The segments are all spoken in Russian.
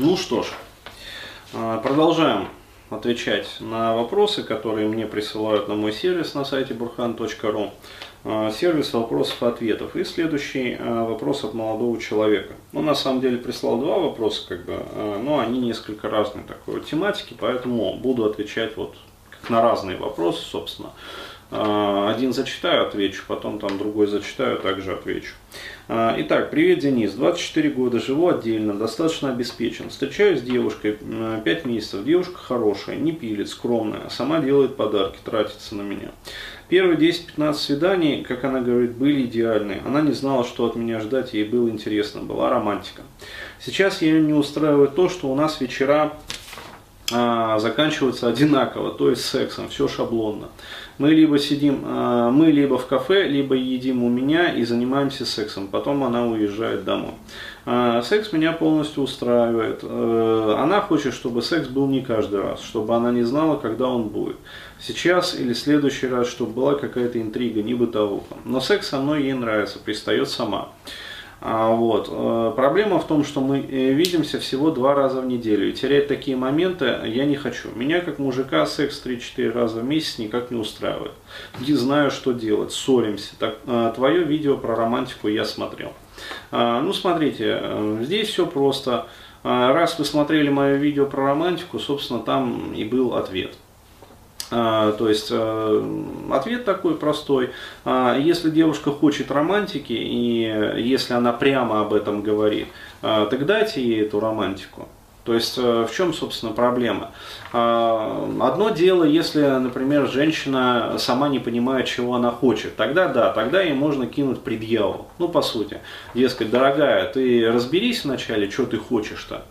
Ну что ж, а, продолжаем отвечать на вопросы, которые мне присылают на мой сервис на сайте burhan.ru. А, сервис вопросов и ответов. И следующий а, вопрос от молодого человека. Он на самом деле прислал два вопроса, как бы, но они несколько разные такой тематики, поэтому буду отвечать вот как на разные вопросы, собственно. А, один зачитаю, отвечу, потом там другой зачитаю, также отвечу. А, итак, привет, Денис. 24 года, живу отдельно, достаточно обеспечен. Встречаюсь с девушкой 5 месяцев. Девушка хорошая, не пилит, скромная, сама делает подарки, тратится на меня. Первые 10-15 свиданий, как она говорит, были идеальные. Она не знала, что от меня ждать, ей было интересно, была романтика. Сейчас ее не устраивает то, что у нас вечера а, заканчиваются одинаково, то есть сексом, все шаблонно. Мы либо сидим, а, мы либо в кафе, либо едим у меня и занимаемся сексом, потом она уезжает домой. А, секс меня полностью устраивает. Э, она хочет, чтобы секс был не каждый раз, чтобы она не знала, когда он будет. Сейчас или в следующий раз, чтобы была какая-то интрига, не бытовуха. Но секс со мной ей нравится, пристает сама. А, вот. Э, проблема в том, что мы э, видимся всего два раза в неделю. И терять такие моменты я не хочу. Меня, как мужика, секс 3-4 раза в месяц никак не устраивает. Не знаю, что делать. Ссоримся. Так, э, твое видео про романтику я смотрел. А, ну, смотрите, здесь все просто. Раз вы смотрели мое видео про романтику, собственно, там и был ответ. А, то есть э, ответ такой простой. А, если девушка хочет романтики, и если она прямо об этом говорит, а, так дайте ей эту романтику. То есть э, в чем, собственно, проблема? Одно дело, если, например, женщина сама не понимает, чего она хочет, тогда да, тогда ей можно кинуть предъяву. Ну, по сути, дескать, дорогая, ты разберись вначале, что ты хочешь-то.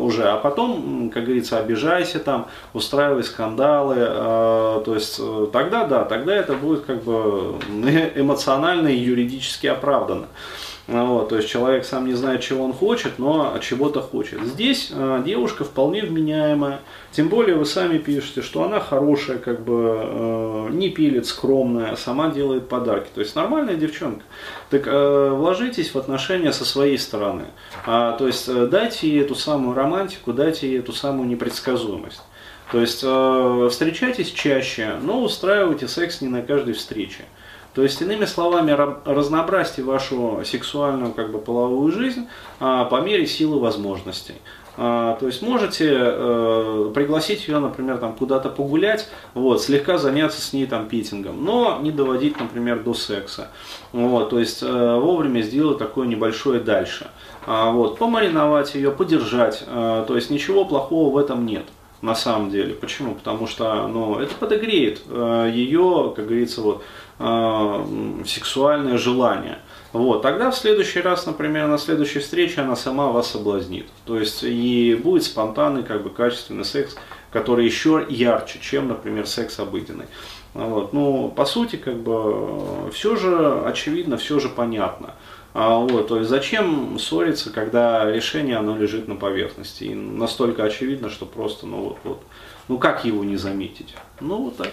Э, уже, а потом, как говорится, обижайся там, устраивай скандалы, э, то есть э, тогда да, тогда это будет как бы эмоционально и юридически оправдано. Вот, то есть человек сам не знает, чего он хочет, но чего-то хочет. Здесь э, девушка вполне вменяемая, тем более вы сами пишете, что она хорошая, как бы э, не пилит, скромная, сама делает подарки. То есть нормальная девчонка. Так э, вложитесь в отношения со своей стороны. А, то есть э, дайте ей эту самую романтику, дайте ей эту самую непредсказуемость. То есть э, встречайтесь чаще, но устраивайте секс не на каждой встрече. То есть, иными словами, разнообразьте вашу сексуальную как бы, половую жизнь а, по мере силы возможностей. А, то есть можете э, пригласить ее, например, там куда-то погулять, вот, слегка заняться с ней там питингом, но не доводить, например, до секса. Вот, то есть э, вовремя сделать такое небольшое дальше. А, вот, помариновать ее, подержать. Э, то есть ничего плохого в этом нет на самом деле. Почему? Потому что ну, это подогреет э, ее, как говорится, вот, э, сексуальное желание. Вот, тогда в следующий раз, например, на следующей встрече она сама вас соблазнит. То есть и будет спонтанный, как бы качественный секс, который еще ярче, чем, например, секс обыденный. Вот. Ну, по сути, как бы, все же очевидно, все же понятно. А, вот, то есть зачем ссориться, когда решение оно лежит на поверхности и настолько очевидно, что просто, ну вот, вот, ну как его не заметить? Ну вот так.